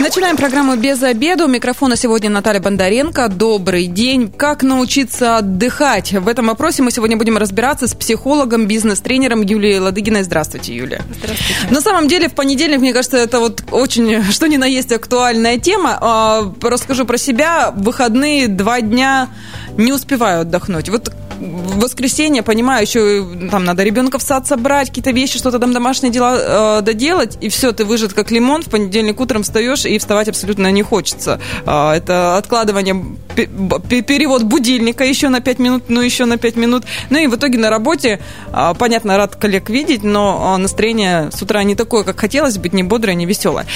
Начинаем программу «Без обеда». У микрофона сегодня Наталья Бондаренко. Добрый день. Как научиться отдыхать? В этом вопросе мы сегодня будем разбираться с психологом, бизнес-тренером Юлией Ладыгиной. Здравствуйте, Юлия. Здравствуйте. На самом деле, в понедельник, мне кажется, это вот очень, что ни на есть, актуальная тема. А, расскажу про себя. Выходные два дня не успеваю отдохнуть. Вот в воскресенье, понимаю, еще там надо ребенка в сад собрать, какие-то вещи, что-то там домашние дела э, доделать, и все, ты выжат как лимон, в понедельник утром встаешь, и вставать абсолютно не хочется. Э, это откладывание, перевод будильника еще на 5 минут, ну еще на 5 минут. Ну и в итоге на работе, э, понятно, рад коллег видеть, но э, настроение с утра не такое, как хотелось быть, не бодрое, не веселое.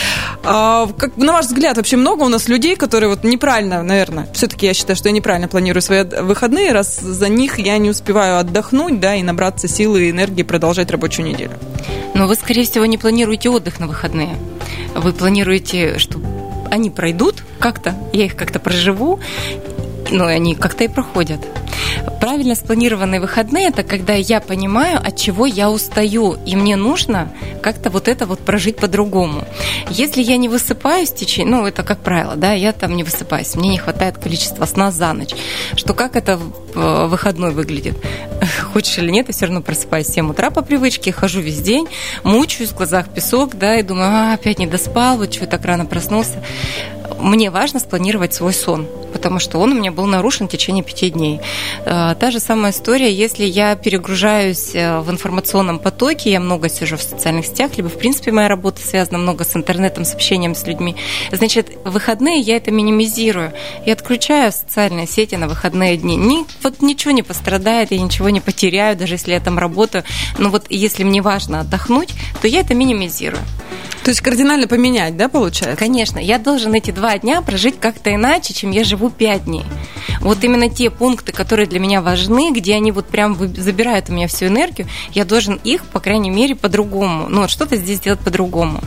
Э, как, на ваш взгляд, вообще много у нас людей, которые вот неправильно, наверное, все-таки я считаю, что я неправильно планирую свои выходные, раз за них я не успеваю отдохнуть, да, и набраться силы и энергии продолжать рабочую неделю. Но вы, скорее всего, не планируете отдых на выходные. Вы планируете, что они пройдут как-то, я их как-то проживу, но они как-то и проходят. Правильно спланированные выходные – это когда я понимаю, от чего я устаю, и мне нужно как-то вот это вот прожить по-другому. Если я не высыпаюсь в течение, ну, это как правило, да, я там не высыпаюсь, мне не хватает количества сна за ночь, что как это э, выходной выглядит? Хочешь или нет, я все равно просыпаюсь в 7 утра по привычке, хожу весь день, мучаюсь, в глазах песок, да, и думаю, а, опять не доспал, вот что так рано проснулся. Мне важно спланировать свой сон потому что он у меня был нарушен в течение пяти дней. Э, та же самая история, если я перегружаюсь э, в информационном потоке, я много сижу в социальных сетях, либо, в принципе, моя работа связана много с интернетом, с общением с людьми, значит, в выходные я это минимизирую. Я отключаю социальные сети на выходные дни. Ни, вот ничего не пострадает, я ничего не потеряю, даже если я там работаю. Но вот если мне важно отдохнуть, то я это минимизирую. То есть кардинально поменять, да, получается? Конечно. Я должен эти два дня прожить как-то иначе, чем я живу пять дней. Вот именно те пункты, которые для меня важны, где они вот прям забирают у меня всю энергию, я должен их, по крайней мере, по-другому. Ну, вот что-то здесь делать по-другому.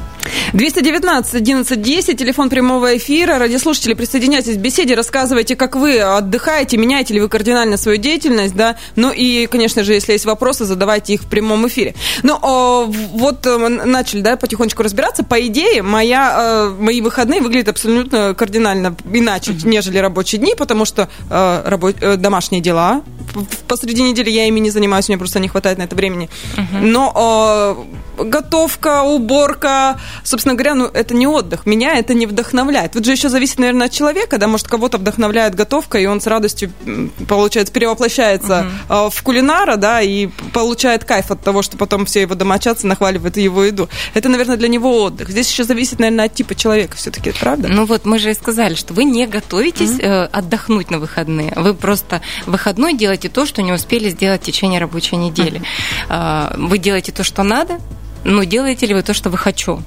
219 11 10, телефон прямого эфира. Радиослушатели, присоединяйтесь к беседе, рассказывайте, как вы отдыхаете, меняете ли вы кардинально свою деятельность, да. Ну и, конечно же, если есть вопросы, задавайте их в прямом эфире. Ну, вот э, начали, да, потихонечку разбираться. По идее, моя, э, мои выходные выглядят абсолютно кардинально иначе, нежели рабочие дни, потому что э, рабо- домашние дела посреди недели я ими не занимаюсь, мне просто не хватает на это времени. Uh-huh. Но э, готовка, уборка, собственно говоря, ну это не отдых. Меня это не вдохновляет. Вот же еще зависит, наверное, от человека, да, может кого-то вдохновляет готовка, и он с радостью, получается, перевоплощается uh-huh. в кулинара, да, и получает кайф от того, что потом все его домочадцы нахваливают его еду. Это, наверное, для него отдых. Здесь еще зависит, наверное, от типа человека все-таки, правда? Ну вот мы же и сказали, что вы не готовитесь uh-huh. отдохнуть на выходные. Вы просто выходной делаете то, что не успели сделать в течение рабочей недели. Uh-huh. Вы делаете то, что надо, но делаете ли вы то, что вы хочу?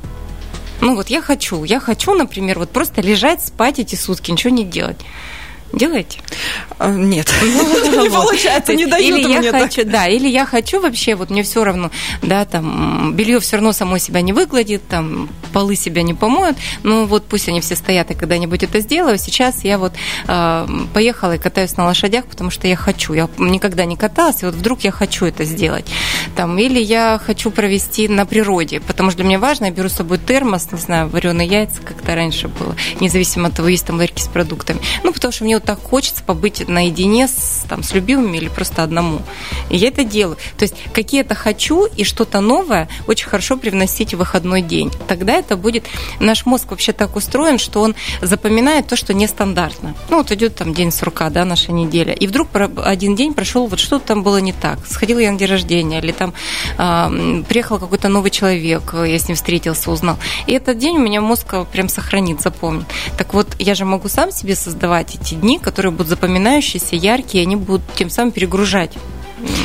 Ну вот я хочу, я хочу, например, вот просто лежать, спать эти сутки, ничего не делать. Делаете? А, нет. Не получается, не дают или я хочу, Да, или я хочу вообще, вот мне все равно, да, там, белье все равно само себя не выгладит, там, полы себя не помоют, ну вот пусть они все стоят, и когда-нибудь это сделаю. Сейчас я вот э, поехала и катаюсь на лошадях, потому что я хочу. Я никогда не каталась, и вот вдруг я хочу это сделать. Там, или я хочу провести на природе, потому что для меня важно, я беру с собой термос, не знаю, вареные яйца, как-то раньше было, независимо от того, есть там ларьки с продуктами. Ну, потому что мне так хочется побыть наедине с, там, с любимыми или просто одному. И я это делаю. То есть какие-то хочу и что-то новое очень хорошо привносить в выходной день. Тогда это будет... Наш мозг вообще так устроен, что он запоминает то, что нестандартно. Ну, вот идет там день сурка, да, наша неделя. И вдруг один день прошел, вот что-то там было не так. Сходила я на день рождения, или там э, приехал какой-то новый человек, я с ним встретился, узнал. И этот день у меня мозг прям сохранит, запомнит. Так вот, я же могу сам себе создавать эти дни, которые будут запоминающиеся, яркие, они будут тем самым перегружать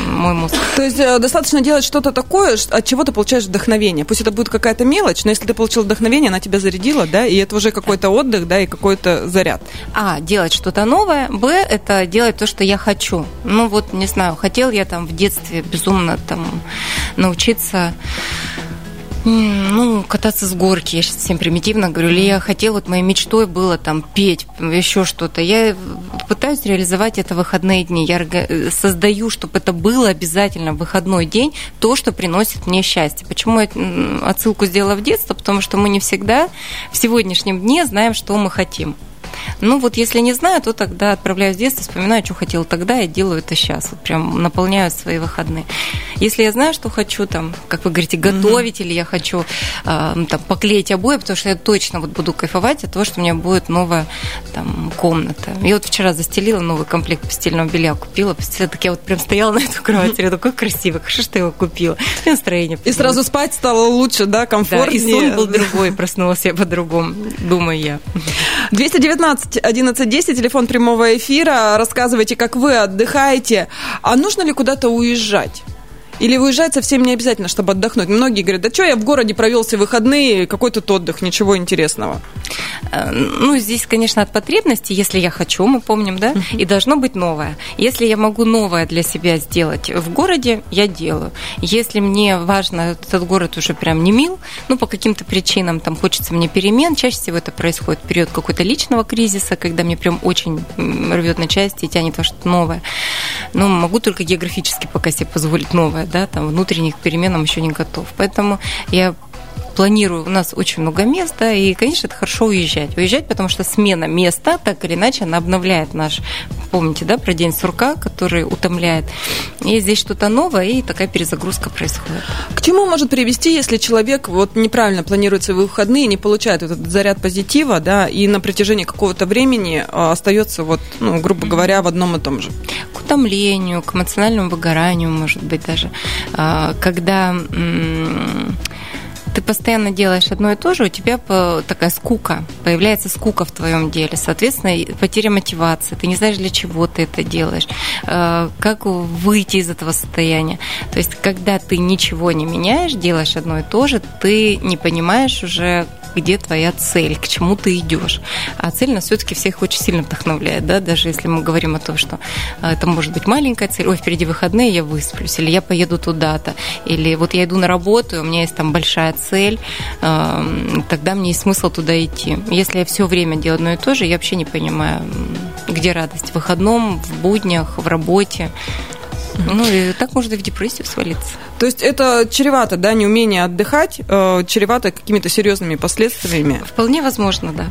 мой мозг. То есть э, достаточно делать что-то такое, от чего ты получаешь вдохновение. Пусть это будет какая-то мелочь, но если ты получил вдохновение, она тебя зарядила, да, и это уже какой-то отдых, да, и какой-то заряд. А, делать что-то новое. Б, это делать то, что я хочу. Ну вот, не знаю, хотел я там в детстве безумно там научиться Ну, кататься с горки, я сейчас всем примитивно говорю, или я хотела, вот моей мечтой было там петь, еще что-то. Я пытаюсь реализовать это в выходные дни. Я создаю, чтобы это было обязательно в выходной день, то, что приносит мне счастье. Почему я отсылку сделала в детство? Потому что мы не всегда в сегодняшнем дне знаем, что мы хотим. Ну вот если не знаю, то тогда отправляюсь в детство, вспоминаю, что хотела тогда, и делаю это сейчас. Вот прям наполняю свои выходные. Если я знаю, что хочу, там, как вы говорите, готовить, mm-hmm. или я хочу э, там, поклеить обои, потому что я точно вот буду кайфовать от того, что у меня будет новая там, комната. Я вот вчера застелила новый комплект постельного белья, купила, постелила, так я вот прям стояла на эту кровать, я такой красивый, хорошо, что я его купила. И настроение. И сразу спать стало лучше, да, комфортнее. Да, и сон был другой, проснулась я по-другому, думаю я. 219 11 10, телефон прямого эфира. Рассказывайте, как вы отдыхаете. А нужно ли куда-то уезжать? Или выезжать совсем не обязательно, чтобы отдохнуть? Многие говорят, да что, я в городе провел все выходные, какой тут отдых, ничего интересного. Э, ну, здесь, конечно, от потребности, если я хочу, мы помним, да, uh-huh. и должно быть новое. Если я могу новое для себя сделать в городе, я делаю. Если мне важно, этот город уже прям не мил, ну, по каким-то причинам, там, хочется мне перемен, чаще всего это происходит в период какой-то личного кризиса, когда мне прям очень рвет на части и тянет во что-то новое. Ну, могу только географически пока себе позволить новое, да, там, внутренних переменам еще не готов. Поэтому я планирую, у нас очень много мест, да, и, конечно, это хорошо уезжать. Уезжать, потому что смена места, так или иначе, она обновляет наш, помните, да, про день сурка, который утомляет. И здесь что-то новое, и такая перезагрузка происходит. К чему может привести, если человек вот неправильно планирует свои выходные, не получает этот заряд позитива, да, и на протяжении какого-то времени а, остается вот, ну, грубо говоря, в одном и том же? К утомлению, к эмоциональному выгоранию, может быть, даже. А, когда ты постоянно делаешь одно и то же, у тебя такая скука, появляется скука в твоем деле, соответственно, потеря мотивации, ты не знаешь, для чего ты это делаешь, э, как выйти из этого состояния. То есть, когда ты ничего не меняешь, делаешь одно и то же, ты не понимаешь уже, где твоя цель, к чему ты идешь. А цель нас все-таки всех очень сильно вдохновляет, да, даже если мы говорим о том, что э, это может быть маленькая цель, ой, впереди выходные, я высплюсь, или я поеду туда-то, или вот я иду на работу, и у меня есть там большая цель, э, тогда мне есть смысл туда идти. Если я все время делаю одно и то же, я вообще не понимаю, где радость в выходном, в буднях, в работе. Ну, и так можно и в депрессию свалиться. То есть это чревато, да, неумение отдыхать, э, чревато какими-то серьезными последствиями? Вполне возможно, да.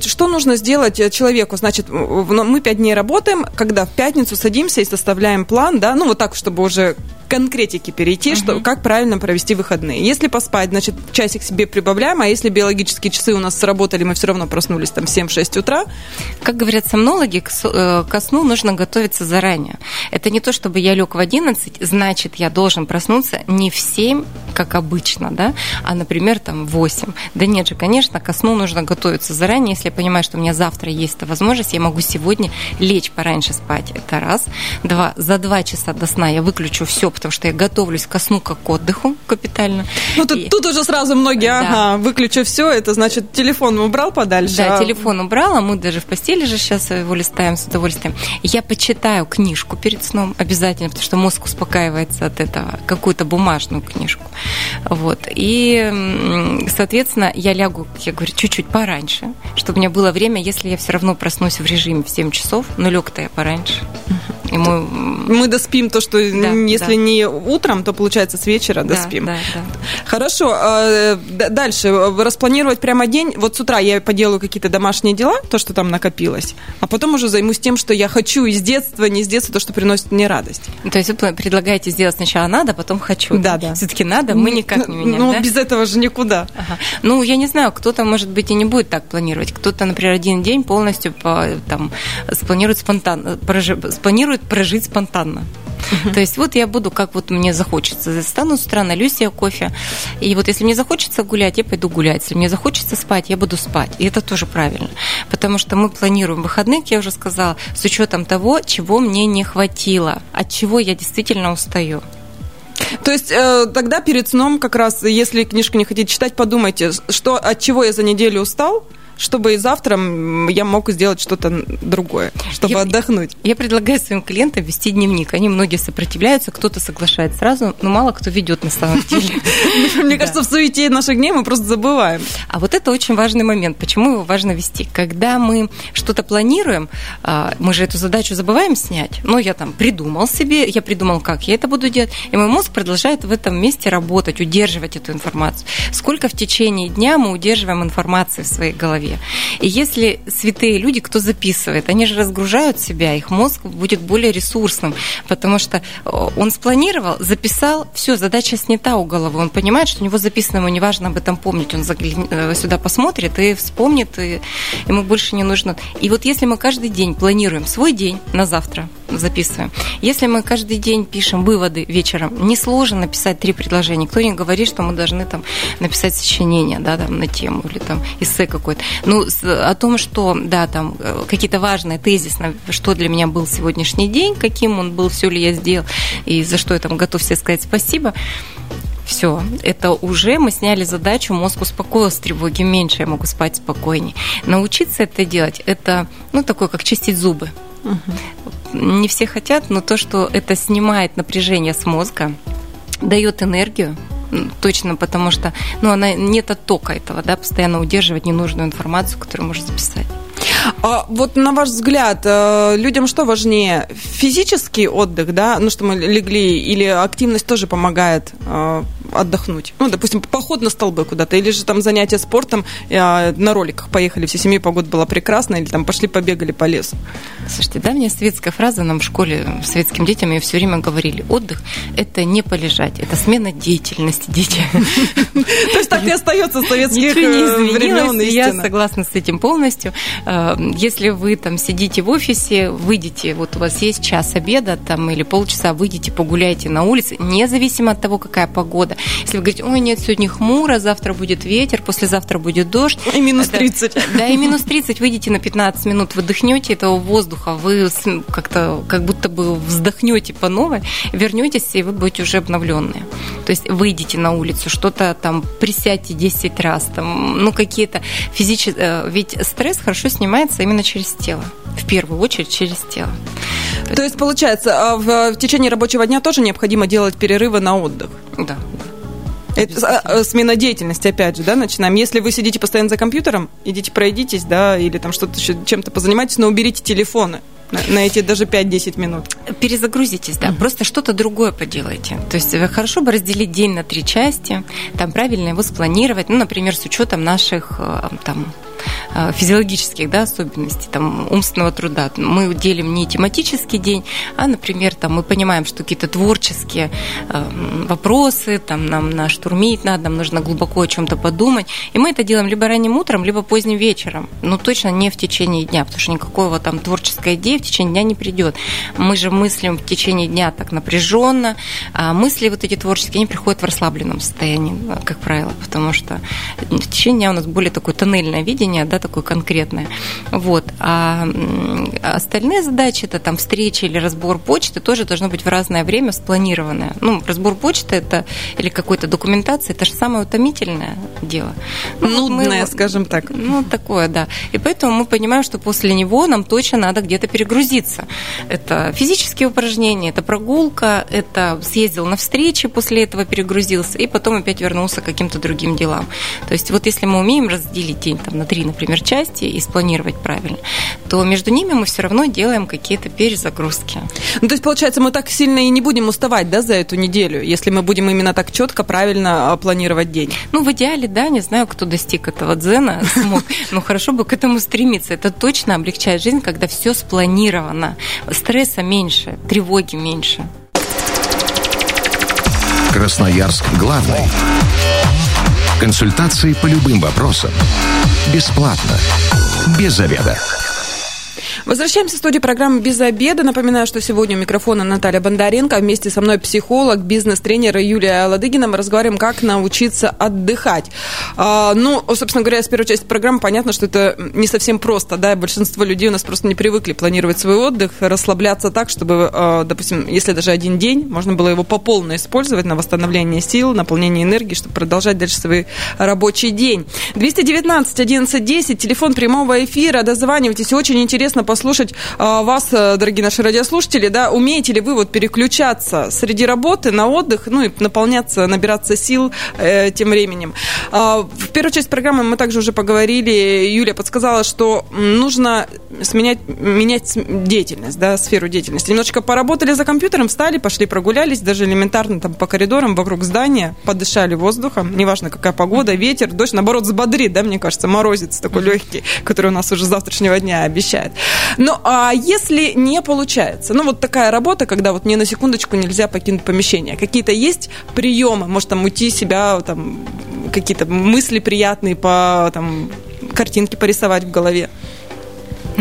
Что нужно сделать человеку? Значит, мы пять дней работаем, когда в пятницу садимся и составляем план, да, ну вот так, чтобы уже конкретики перейти, uh-huh. что, как правильно провести выходные. Если поспать, значит, часик себе прибавляем, а если биологические часы у нас сработали, мы все равно проснулись там в 7-6 утра. Как говорят сомнологи, э, ко сну нужно готовиться заранее. Это не то, чтобы я лег в 11, значит, я должен проснуться не в 7, как обычно, да, а, например, там в 8. Да нет же, конечно, ко сну нужно готовиться заранее. Если я понимаю, что у меня завтра есть эта возможность, я могу сегодня лечь пораньше спать. Это раз. Два. За два часа до сна я выключу все, потому что я готовлюсь ко сну как к отдыху капитально. Ну, тут, и... тут уже сразу многие, да. ага, выключу все, это значит, телефон убрал подальше. Да, а... телефон убрала, мы даже в постели же сейчас его листаем с удовольствием. Я почитаю книжку перед сном обязательно, потому что мозг успокаивается от этого, какую-то бумажную книжку. Вот. И, соответственно, я лягу, я говорю, чуть-чуть пораньше, чтобы у меня было время, если я все равно проснусь в режиме в 7 часов, но лег-то я пораньше. И мы... мы доспим то, что да, если да. не утром, то получается с вечера доспим. Да, да. Хорошо. А, дальше. Распланировать прямо день. Вот с утра я поделаю какие-то домашние дела, то, что там накопилось, а потом уже займусь тем, что я хочу из детства, не из детства, то, что приносит мне радость. То есть вы предлагаете сделать сначала надо, потом хочу. Да, да. Все-таки надо, мы никак не меняем. Ну, да? без этого же никуда. Ага. Ну, я не знаю, кто-то, может быть, и не будет так планировать. Кто-то, например, один день полностью по, там, спланирует спонтанно, прожи, спланирует прожить спонтанно. Uh-huh. То есть вот я буду, как вот мне захочется. Стану с утра, налью себе кофе. И вот если мне захочется гулять, я пойду гулять. Если мне захочется спать, я буду спать. И это тоже правильно. Потому что мы планируем выходные, как я уже сказала, с учетом того, чего мне не хватило, от чего я действительно устаю. То есть э, тогда перед сном как раз, если книжку не хотите читать, подумайте, что, от чего я за неделю устал, чтобы и завтра я мог сделать что-то другое, чтобы я, отдохнуть. Я предлагаю своим клиентам вести дневник. Они многие сопротивляются, кто-то соглашается сразу, но мало кто ведет на самом деле. Мне кажется, в суете наших дней мы просто забываем. А вот это очень важный момент. Почему его важно вести? Когда мы что-то планируем, а, мы же эту задачу забываем снять. Ну, я там придумал себе, я придумал, как я это буду делать, и мой мозг продолжает в этом месте работать, удерживать эту информацию. Сколько в течение дня мы удерживаем информации в своей голове? И если святые люди, кто записывает, они же разгружают себя, их мозг будет более ресурсным, потому что он спланировал, записал, все, задача снята у головы, он понимает, что у него записано, ему не важно об этом помнить, он э, сюда посмотрит и вспомнит, и ему больше не нужно. И вот если мы каждый день планируем свой день на завтра, записываем. Если мы каждый день пишем выводы вечером, несложно написать три предложения. Никто не говорит, что мы должны там написать сочинение, да, там на тему или там эссе какой-то. Ну, о том, что, да, там э, какие-то важные тезисы, что для меня был сегодняшний день, каким он был, все ли я сделал, и за что я там готов себе сказать спасибо. Все, это уже мы сняли задачу, мозг успокоился, тревоги меньше, я могу спать спокойнее. Научиться это делать, это, ну, такое, как чистить зубы. Угу не все хотят, но то, что это снимает напряжение с мозга, дает энергию, точно потому что ну, она нет оттока этого, да, постоянно удерживать ненужную информацию, которую можно записать. А вот на ваш взгляд, э, людям что важнее? Физический отдых, да, ну что мы легли, или активность тоже помогает э, отдохнуть? Ну, допустим, поход на столбы куда-то, или же там занятия спортом, э, на роликах поехали всей семьей, погода была прекрасная, или там пошли побегали по лесу. Слушайте, да, мне светская фраза нам в школе, светским детям ее все время говорили. Отдых – это не полежать, это смена деятельности, дети. То есть так и остается советских времен Я согласна с этим полностью. Эм, если вы там сидите в офисе, выйдите, вот у вас есть час обеда там или полчаса, выйдите, погуляйте на улице, независимо от того, какая погода. Если вы говорите, ой, нет, сегодня хмуро, завтра будет ветер, послезавтра будет дождь. И минус 30. Да, да и минус 30, выйдете на 15 минут, выдохнете этого воздуха, вы как-то как будто бы вздохнете по новой, вернетесь, и вы будете уже обновленные. То есть выйдите на улицу, что-то там присядьте 10 раз, там, ну какие-то физические... Э, ведь стресс хорошо снимается именно через тело. В первую очередь через тело. То, То есть, получается, а в, в течение рабочего дня тоже необходимо делать перерывы на отдых? Да. Это а, смена деятельности, опять же, да, начинаем. Если вы сидите постоянно за компьютером, идите пройдитесь, да, или там что-то чем-то позанимайтесь, но уберите телефоны на эти даже 5-10 минут. Перезагрузитесь, да, mm-hmm. просто что-то другое поделайте. То есть э, хорошо бы разделить день на три части, там правильно его спланировать, ну, например, с учетом наших э, там Э, физиологических да, особенностей там, умственного труда. Мы делим не тематический день, а, например, там, мы понимаем, что какие-то творческие э, вопросы, там, нам наштурмить надо, нам нужно глубоко о чем-то подумать. И мы это делаем либо ранним утром, либо поздним вечером. Но точно не в течение дня, потому что никакого там творческой идеи в течение дня не придет. Мы же мыслим в течение дня так напряженно, а мысли вот эти творческие, они приходят в расслабленном состоянии, как правило, потому что в течение дня у нас более такое тоннельное видение, да, такое конкретное. Вот. А остальные задачи, это там встреча или разбор почты, тоже должно быть в разное время спланированное. Ну, разбор почты это или какой-то документации, это же самое утомительное дело. Ну, Нудное, мы, скажем так. Ну, такое, да. И поэтому мы понимаем, что после него нам точно надо где-то перегрузиться. Это физические упражнения, это прогулка, это съездил на встречи, после этого перегрузился, и потом опять вернулся к каким-то другим делам. То есть вот если мы умеем разделить день там, на три, например, например, части и спланировать правильно, то между ними мы все равно делаем какие-то перезагрузки. Ну, то есть, получается, мы так сильно и не будем уставать, да, за эту неделю, если мы будем именно так четко, правильно а, планировать день? Ну, в идеале, да, не знаю, кто достиг этого дзена, смог, но хорошо бы к этому стремиться. Это точно облегчает жизнь, когда все спланировано. Стресса меньше, тревоги меньше. Красноярск главный. Консультации по любым вопросам. Бесплатно. Без заведа. Возвращаемся в студию программы «Без обеда». Напоминаю, что сегодня у микрофона Наталья Бондаренко. Вместе со мной психолог, бизнес-тренер Юлия Ладыгина. Мы разговариваем, как научиться отдыхать. А, ну, собственно говоря, с первой части программы понятно, что это не совсем просто. Да? Большинство людей у нас просто не привыкли планировать свой отдых, расслабляться так, чтобы, а, допустим, если даже один день, можно было его по полной использовать на восстановление сил, наполнение энергии, чтобы продолжать дальше свой рабочий день. 219 11 10, телефон прямого эфира. Дозванивайтесь. Очень интересно послушать а, вас, э, дорогие наши радиослушатели, да, умеете ли вы вот переключаться среди работы на отдых, ну и наполняться, набираться сил э, тем временем. Э, в первую часть программы мы также уже поговорили, Юлия подсказала, что нужно сменять, менять деятельность, да, сферу деятельности. Немножечко поработали за компьютером, встали, пошли прогулялись, даже элементарно там по коридорам вокруг здания, подышали воздухом, неважно какая погода, ветер, дождь, наоборот, взбодрит, да, мне кажется, морозец такой легкий, который у нас уже с завтрашнего дня обещает. Ну, а если не получается, ну, вот такая работа, когда вот ни на секундочку нельзя покинуть помещение, какие-то есть приемы, может, там, уйти себя, там, какие-то мысли приятные по, там, картинки порисовать в голове?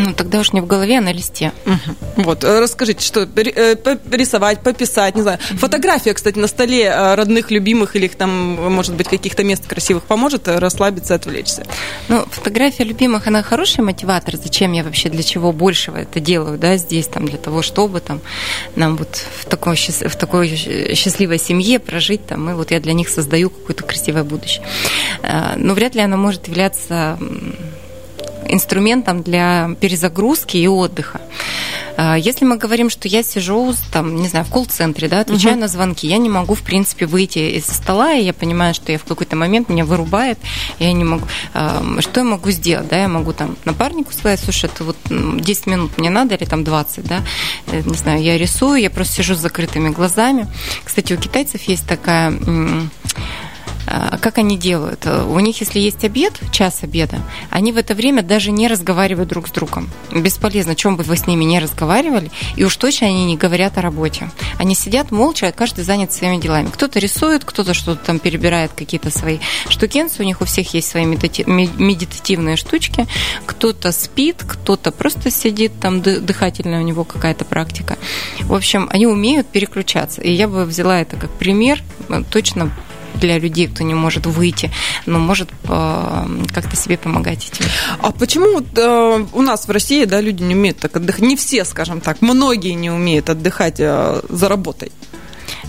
Ну, тогда уж не в голове, а на листе. Угу. Вот, э, расскажите, что э, рисовать, пописать, не знаю. Угу. Фотография, кстати, на столе э, родных, любимых или их там, может быть, каких-то мест красивых поможет расслабиться, отвлечься? Ну, фотография любимых, она хороший мотиватор. Зачем я вообще, для чего большего это делаю, да, здесь, там, для того, чтобы там нам вот в такой, в такой счастливой семье прожить там, и вот я для них создаю какое-то красивое будущее. Но вряд ли она может являться инструментом для перезагрузки и отдыха. А, если мы говорим, что я сижу там, не знаю, в колл-центре, да, отвечаю угу. на звонки, я не могу, в принципе, выйти из стола, и я понимаю, что я в какой-то момент меня вырубает, я не могу. Что я могу сделать? Да, я могу там напарнику сказать, слушай, это вот 10 минут мне надо, или там 20, да, э, не знаю, я рисую, я просто сижу с закрытыми глазами. Кстати, у китайцев есть такая как они делают? У них, если есть обед, час обеда, они в это время даже не разговаривают друг с другом. Бесполезно, чем бы вы с ними не разговаривали, и уж точно они не говорят о работе. Они сидят молча, каждый занят своими делами. Кто-то рисует, кто-то что-то там перебирает, какие-то свои штукенцы, у них у всех есть свои медитативные штучки, кто-то спит, кто-то просто сидит, там дыхательная у него какая-то практика. В общем, они умеют переключаться. И я бы взяла это как пример, точно для людей, кто не может выйти, но может э, как-то себе помогать этим. А почему вот, э, у нас в России да, люди не умеют так отдыхать? Не все, скажем так, многие не умеют отдыхать э, за работой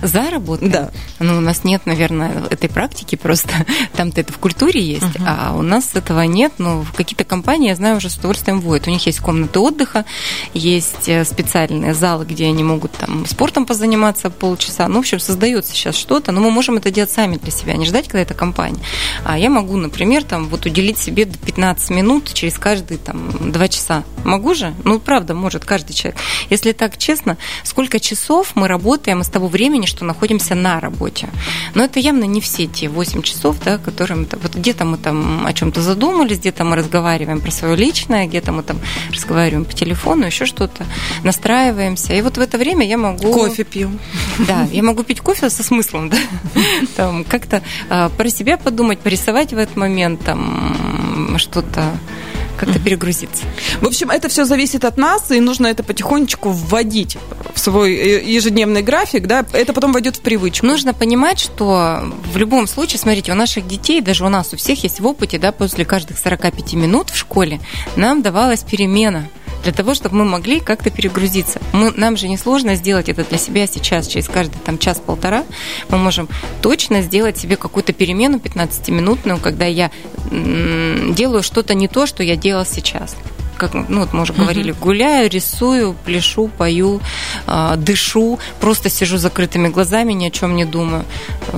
заработаем. Да. Ну, у нас нет, наверное, этой практики, просто там-то это в культуре есть, uh-huh. а у нас этого нет, но в какие-то компании, я знаю, уже с удовольствием вводят. У них есть комнаты отдыха, есть э, специальные залы, где они могут там спортом позаниматься полчаса. Ну, в общем, создается сейчас что-то, но мы можем это делать сами для себя, не ждать, когда это компания. А я могу, например, там вот уделить себе 15 минут через каждые там 2 часа. Могу же? Ну, правда, может каждый человек. Если так честно, сколько часов мы работаем из того времени, что находимся на работе. Но это явно не все те 8 часов, да, которые мы, вот где-то мы там о чем-то задумались, где-то мы разговариваем про свое личное, где-то мы там разговариваем по телефону, еще что-то, настраиваемся. И вот в это время я могу... Кофе пью. Да, я могу пить кофе со смыслом, да, там как-то а, про себя подумать, порисовать в этот момент, там что-то как-то перегрузиться. В общем, это все зависит от нас, и нужно это потихонечку вводить в свой э, ежедневный график, да, это потом войдет в привычку. Нужно понимать, что в любом случае, смотрите, у наших детей, даже у нас у всех есть в опыте, да, после каждых 45 минут в школе нам давалась перемена для того, чтобы мы могли как-то перегрузиться. Мы, нам же несложно сделать это для себя сейчас, через каждый там час-полтора. Мы можем точно сделать себе какую-то перемену 15-минутную, когда я делаю что-то не то, что я делал сейчас как ну, вот мы уже говорили, гуляю, рисую, пляшу, пою, э, дышу, просто сижу закрытыми глазами, ни о чем не думаю.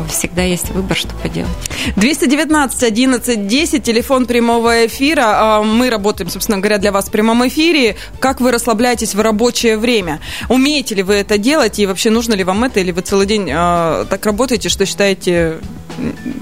Всегда есть выбор, что поделать. 219 11 10, телефон прямого эфира. А, мы работаем, собственно говоря, для вас в прямом эфире. Как вы расслабляетесь в рабочее время? Умеете ли вы это делать? И вообще нужно ли вам это? Или вы целый день э, так работаете, что считаете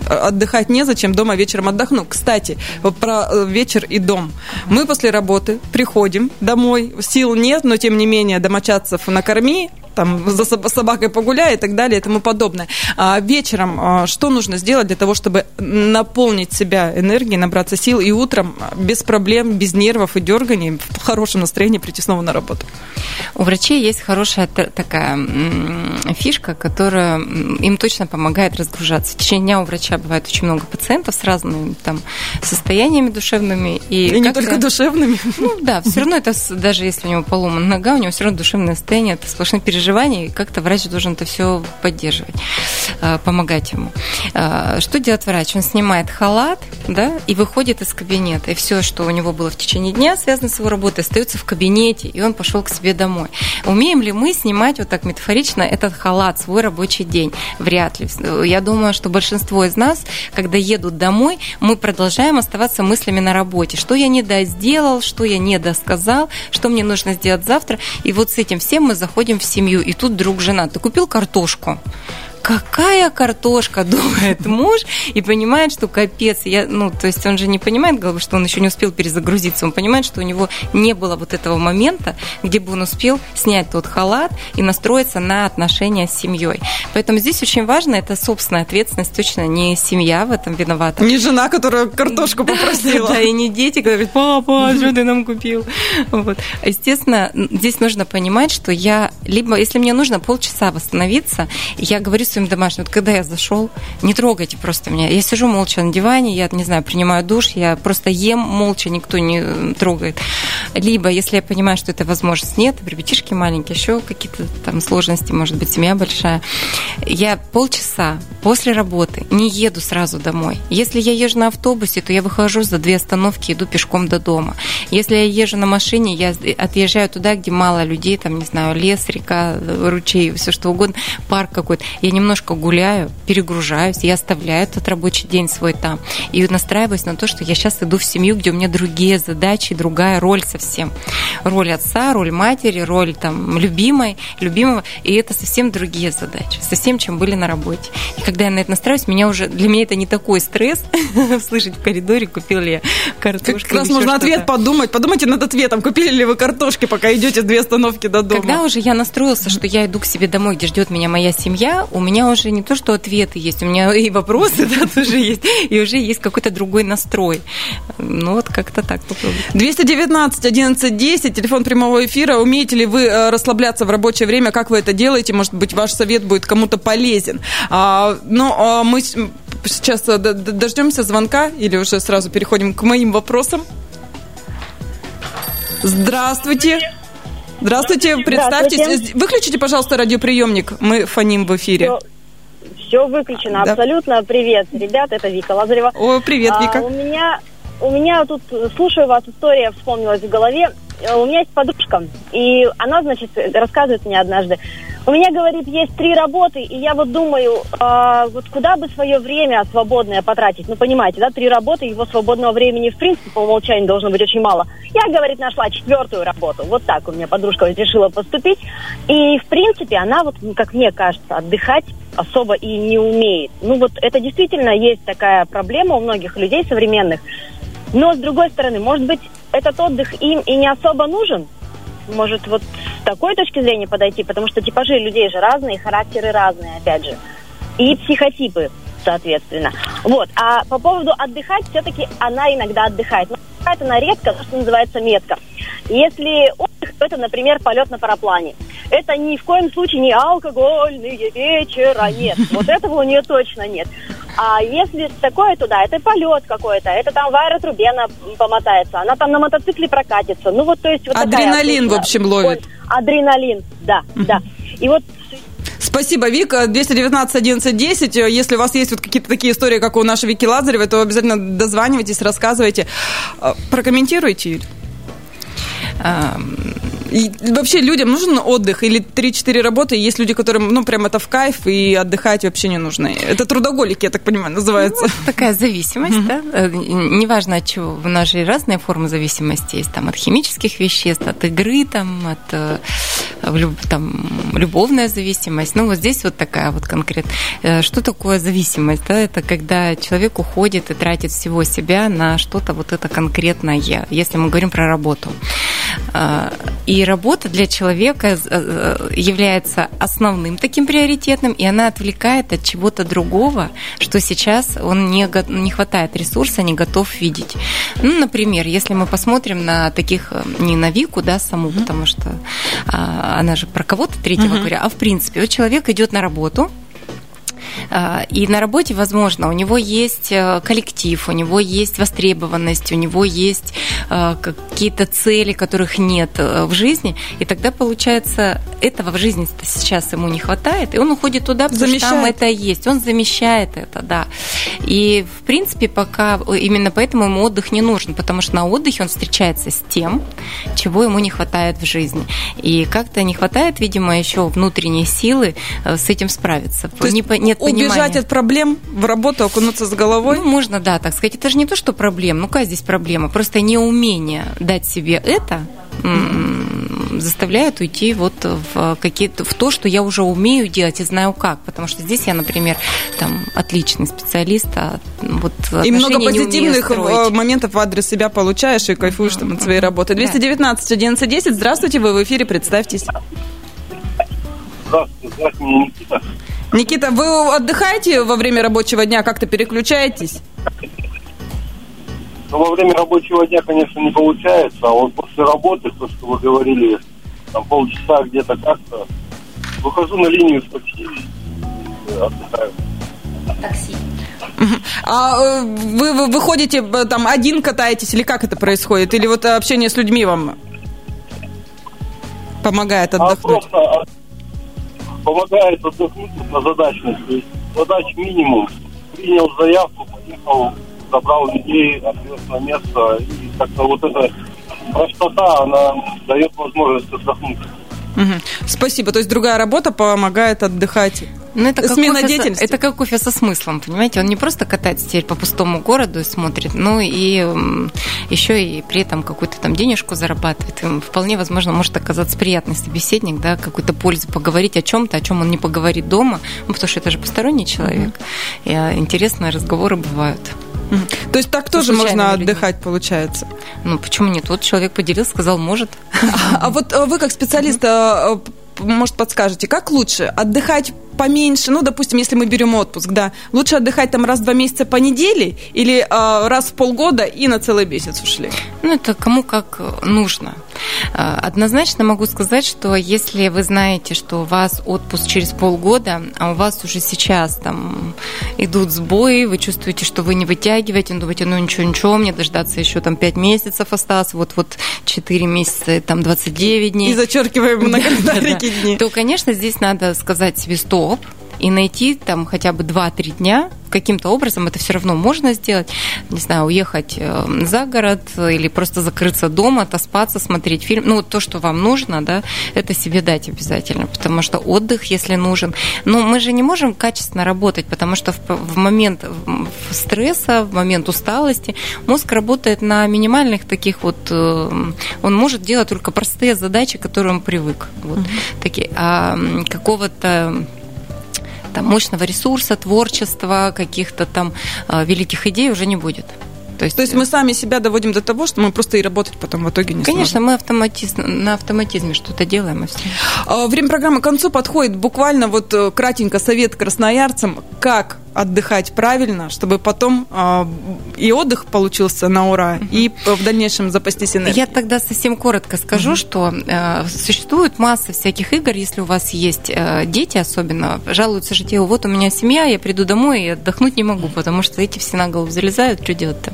отдыхать незачем, дома вечером отдохну. Кстати, вот про э, вечер и дом. Мы после работы приходим домой, сил нет, но тем не менее домочадцев накорми, там за собакой погуляй и так далее и тому подобное. А вечером а, что нужно сделать для того, чтобы наполнить себя энергией, набраться сил и утром без проблем, без нервов и дерганий в хорошем настроении прийти снова на работу? У врачей есть хорошая такая фишка, которая им точно помогает разгружаться. В течение дня у врача бывает очень много пациентов с разными там состояниями душевными. И, и не только душевными. Ну да, все равно это, даже если у него поломана нога, у него все равно душевное состояние, это сплошные переживания, и как-то врач должен это все поддерживать, а, помогать ему. А, что делает врач? Он снимает халат, да, и выходит из кабинета, и все, что у него было в течение дня, связано с его работой, остается в кабинете, и он пошел к себе домой. Умеем ли мы снимать вот так метафорично этот халат, свой рабочий день? Вряд ли. Я думаю, что большинство из нас, когда едут домой, мы продолжаем оставаться мыслями на работе. Что я не досделал, что я не досказал, что мне нужно сделать завтра. И вот с этим всем мы заходим в семью. И тут друг жена, ты купил картошку? Какая картошка, думает муж, и понимает, что капец. Я, ну, то есть он же не понимает, что он еще не успел перезагрузиться. Он понимает, что у него не было вот этого момента, где бы он успел снять тот халат и настроиться на отношения с семьей. Поэтому здесь очень важно, это собственная ответственность, точно не семья в этом виновата. Не жена, которая картошку попросила. Да, и не дети, которые говорят, папа, что ты нам купил? Вот. Естественно, здесь нужно понимать, что я либо, если мне нужно полчаса восстановиться, я говорю своим домашним, вот когда я зашел, не трогайте просто меня. Я сижу молча на диване, я, не знаю, принимаю душ, я просто ем молча, никто не трогает. Либо, если я понимаю, что это возможность нет, ребятишки маленькие, еще какие-то там сложности, может быть, семья большая, я полчаса после работы не еду сразу домой. Если я езжу на автобусе, то я выхожу за две остановки, иду пешком до дома. Если я езжу на машине, я отъезжаю туда, где мало людей, там, не знаю, лес, река, ручей, все что угодно, парк какой-то. Я не немножко гуляю, перегружаюсь, я оставляю этот рабочий день свой там и настраиваюсь на то, что я сейчас иду в семью, где у меня другие задачи, другая роль совсем. Роль отца, роль матери, роль там любимой, любимого, и это совсем другие задачи, совсем чем были на работе. И когда я на это настраиваюсь, меня уже, для меня это не такой стресс слышать в коридоре, купил ли я картошку. Как раз можно ответ подумать, подумайте над ответом, купили ли вы картошки, пока идете две остановки до дома. Когда уже я настроился, что я иду к себе домой, где ждет меня моя семья, у меня меня уже не то, что ответы есть, у меня и вопросы да, тоже есть, и уже есть какой-то другой настрой. Ну вот как-то так попробуйте. 219 11 10, телефон прямого эфира. Умеете ли вы э, расслабляться в рабочее время? Как вы это делаете? Может быть, ваш совет будет кому-то полезен. А, но а мы сейчас э, дождемся звонка или уже сразу переходим к моим вопросам. Здравствуйте. Здравствуйте, представьтесь. Здравствуйте. Выключите, пожалуйста, радиоприемник. Мы фоним в эфире. Все, все выключено, да. абсолютно. Привет, ребят, это Вика Лазарева. О, привет, Вика. А, у меня, у меня тут, слушаю вас, история вспомнилась в голове. Э, у меня есть подружка, и она, значит, рассказывает мне однажды, у меня, говорит, есть три работы, и я вот думаю, э, вот куда бы свое время свободное потратить. Ну, понимаете, да, три работы, его свободного времени, в принципе, по умолчанию должно быть очень мало. Я, говорит, нашла четвертую работу. Вот так у меня подружка решила поступить. И, в принципе, она, вот, как мне кажется, отдыхать особо и не умеет. Ну, вот это действительно есть такая проблема у многих людей современных. Но, с другой стороны, может быть, этот отдых им и не особо нужен, может вот с такой точки зрения подойти, потому что типажи людей же разные, характеры разные, опять же. И психотипы, соответственно. Вот. А по поводу отдыхать, все-таки она иногда отдыхает. Но отдыхает она редко, то, что называется метка. Если отдых, то это, например, полет на параплане. Это ни в коем случае не алкогольные вечера, нет. Вот этого у нее точно нет. А если такое туда, это полет какой-то, это там в аэротрубе она помотается, она там на мотоцикле прокатится. Ну вот, то есть вот Адреналин, такая, в общем, ловит. адреналин, да, да. И вот Спасибо, Вика. 219 11 10. Если у вас есть вот какие-то такие истории, как у нашей Вики Лазаревой, то обязательно дозванивайтесь, рассказывайте. А, прокомментируйте, Юль. И вообще людям нужен отдых или 3-4 работы, есть люди, которым, ну, прям это в кайф, и отдыхать вообще не нужно. Это трудоголики, я так понимаю, называется. Ну, такая зависимость, mm-hmm. да. Э, неважно от чего, у нас же разные формы зависимости есть, там, от химических веществ, от игры, там, от э, там, любовная зависимость. Ну, вот здесь вот такая вот конкретно. Э, что такое зависимость? Да? Это когда человек уходит и тратит всего себя на что-то вот это конкретное, если мы говорим про работу. А, и работа для человека э, является основным таким приоритетным, и она отвлекает от чего-то другого, что сейчас он не, не хватает ресурса, не готов видеть. Ну, например, если мы посмотрим на таких, э, не на Вику, да, саму, mm-hmm. потому что а, она же про кого-то третьего mm-hmm. говоря, а в принципе, вот человек идет на работу, и на работе, возможно, у него есть э, коллектив, у него есть востребованность, у него есть э, какие-то цели, которых нет э, в жизни. И тогда, получается, этого в жизни сейчас ему не хватает, и он уходит туда, потому замещает. что там это есть. Он замещает это, да. И, в принципе, пока именно поэтому ему отдых не нужен, потому что на отдыхе он встречается с тем, чего ему не хватает в жизни. И как-то не хватает, видимо, еще внутренней силы с этим справиться. То есть нет убежать от проблем, в работу окунуться с головой? Ну, можно, да, так сказать. Это же не то, что проблема. Ну, какая здесь проблема? Просто неумение дать себе это заставляет уйти вот в какие-то в то, что я уже умею делать и знаю как, потому что здесь я, например, там отличный специалист, а вот и много позитивных э, моментов в адрес себя получаешь и кайфуешь там от своей работы. 219 11 10. Здравствуйте, вы в эфире, представьтесь. Здравствуйте, здравствуйте, Никита. Никита, вы отдыхаете во время рабочего дня, как-то переключаетесь? Ну, во время рабочего дня, конечно, не получается, а вот после работы, то, что вы говорили, там полчаса где-то как-то, выхожу на линию с такси отдыхаю. Такси. А э, вы, вы выходите э, там один катаетесь или как это происходит? Или вот общение с людьми вам помогает а отдохнуть? А просто помогает отдохнуть на есть задач минимум. Принял заявку, поехал, забрал людей, отвез на место. И как-то вот эта простота, она дает возможность отдохнуть. Угу. Спасибо. То есть другая работа помогает отдыхать. Ну, это как Смена кофе деятельности. Со, это как кофе со смыслом, понимаете? Он не просто катается теперь по пустому городу и смотрит, ну и еще и при этом какую-то там денежку зарабатывает. И вполне возможно может оказаться приятный собеседник, да, какую-то пользу поговорить о чем-то, о чем он не поговорит дома, ну, потому что это же посторонний человек. Mm-hmm. И а, интересные разговоры бывают. То есть так тоже можно отдыхать, получается? Ну, почему нет? Вот человек поделился, сказал, может. А, а вот э, вы как специалист, э, может, подскажете, как лучше отдыхать поменьше, ну, допустим, если мы берем отпуск, да, лучше отдыхать там раз в два месяца по неделе или э, раз в полгода и на целый месяц ушли? Ну, это кому как нужно. А, однозначно могу сказать, что если вы знаете, что у вас отпуск через полгода, а у вас уже сейчас там идут сбои, вы чувствуете, что вы не вытягиваете, думаете, ну ничего, ничего, мне дождаться еще там 5 месяцев осталось, вот-вот 4 месяца, там 29 дней. И зачеркиваем на календарике дни. То, конечно, здесь надо сказать себе стоп, и найти там хотя бы 2-3 дня, каким-то образом это все равно можно сделать, не знаю, уехать э, за город или просто закрыться дома, отоспаться, смотреть фильм, ну, вот то, что вам нужно, да, это себе дать обязательно, потому что отдых, если нужен, но мы же не можем качественно работать, потому что в момент стресса, в момент усталости мозг работает на минимальных таких вот, э, он может делать только простые задачи, к которым он привык, вот mm-hmm. такие, а какого-то там, мощного ресурса, творчества, каких-то там э, великих идей уже не будет. То есть, То есть мы сами себя доводим до того, что мы просто и работать потом в итоге не Конечно, сможем. мы автоматиз... на автоматизме что-то делаем. И все. А, время программы к концу подходит. Буквально вот э, кратенько совет красноярцам, как отдыхать правильно, чтобы потом э, и отдых получился на ура, угу. и в дальнейшем запастись энергией. Я тогда совсем коротко скажу, угу. что э, существует масса всяких игр, если у вас есть э, дети особенно, жалуются же те, вот у меня семья, я приду домой и отдохнуть не могу, потому что эти все на голову залезают, что делать-то?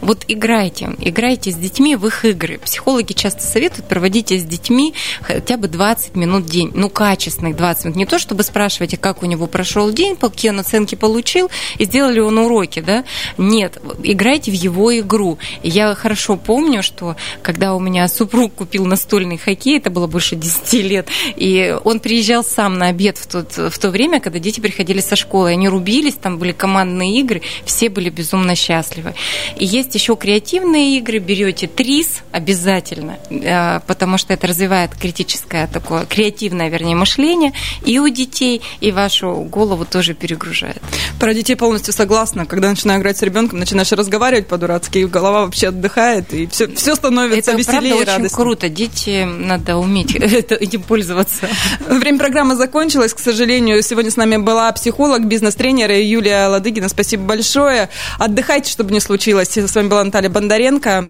Вот играйте, играйте с детьми в их игры. Психологи часто советуют проводить с детьми хотя бы 20 минут в день, ну, качественных 20 минут. Не то, чтобы спрашивать, как у него прошел день, какие он оценки получил, и сделали он уроки, да? Нет, играйте в его игру. Я хорошо помню, что когда у меня супруг купил настольный хоккей, это было больше 10 лет, и он приезжал сам на обед в, тот, в то время, когда дети приходили со школы, они рубились, там были командные игры, все были безумно счастливы. И есть еще креативные игры, берете ТРИС обязательно, э, потому что это развивает критическое такое, креативное, вернее, мышление и у детей, и вашу голову тоже перегружает. Про детей полностью согласна. Когда начинаю играть с ребенком, начинаешь разговаривать по-дурацки, и голова вообще отдыхает, и все, все становится Это веселее правда и радостнее. очень круто. Дети, надо уметь это- этим пользоваться. Время программы закончилось, к сожалению. Сегодня с нами была психолог, бизнес-тренер Юлия Ладыгина. Спасибо большое. Отдыхайте, чтобы не случилось. С вами была Наталья Бондаренко.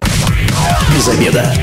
Без обеда.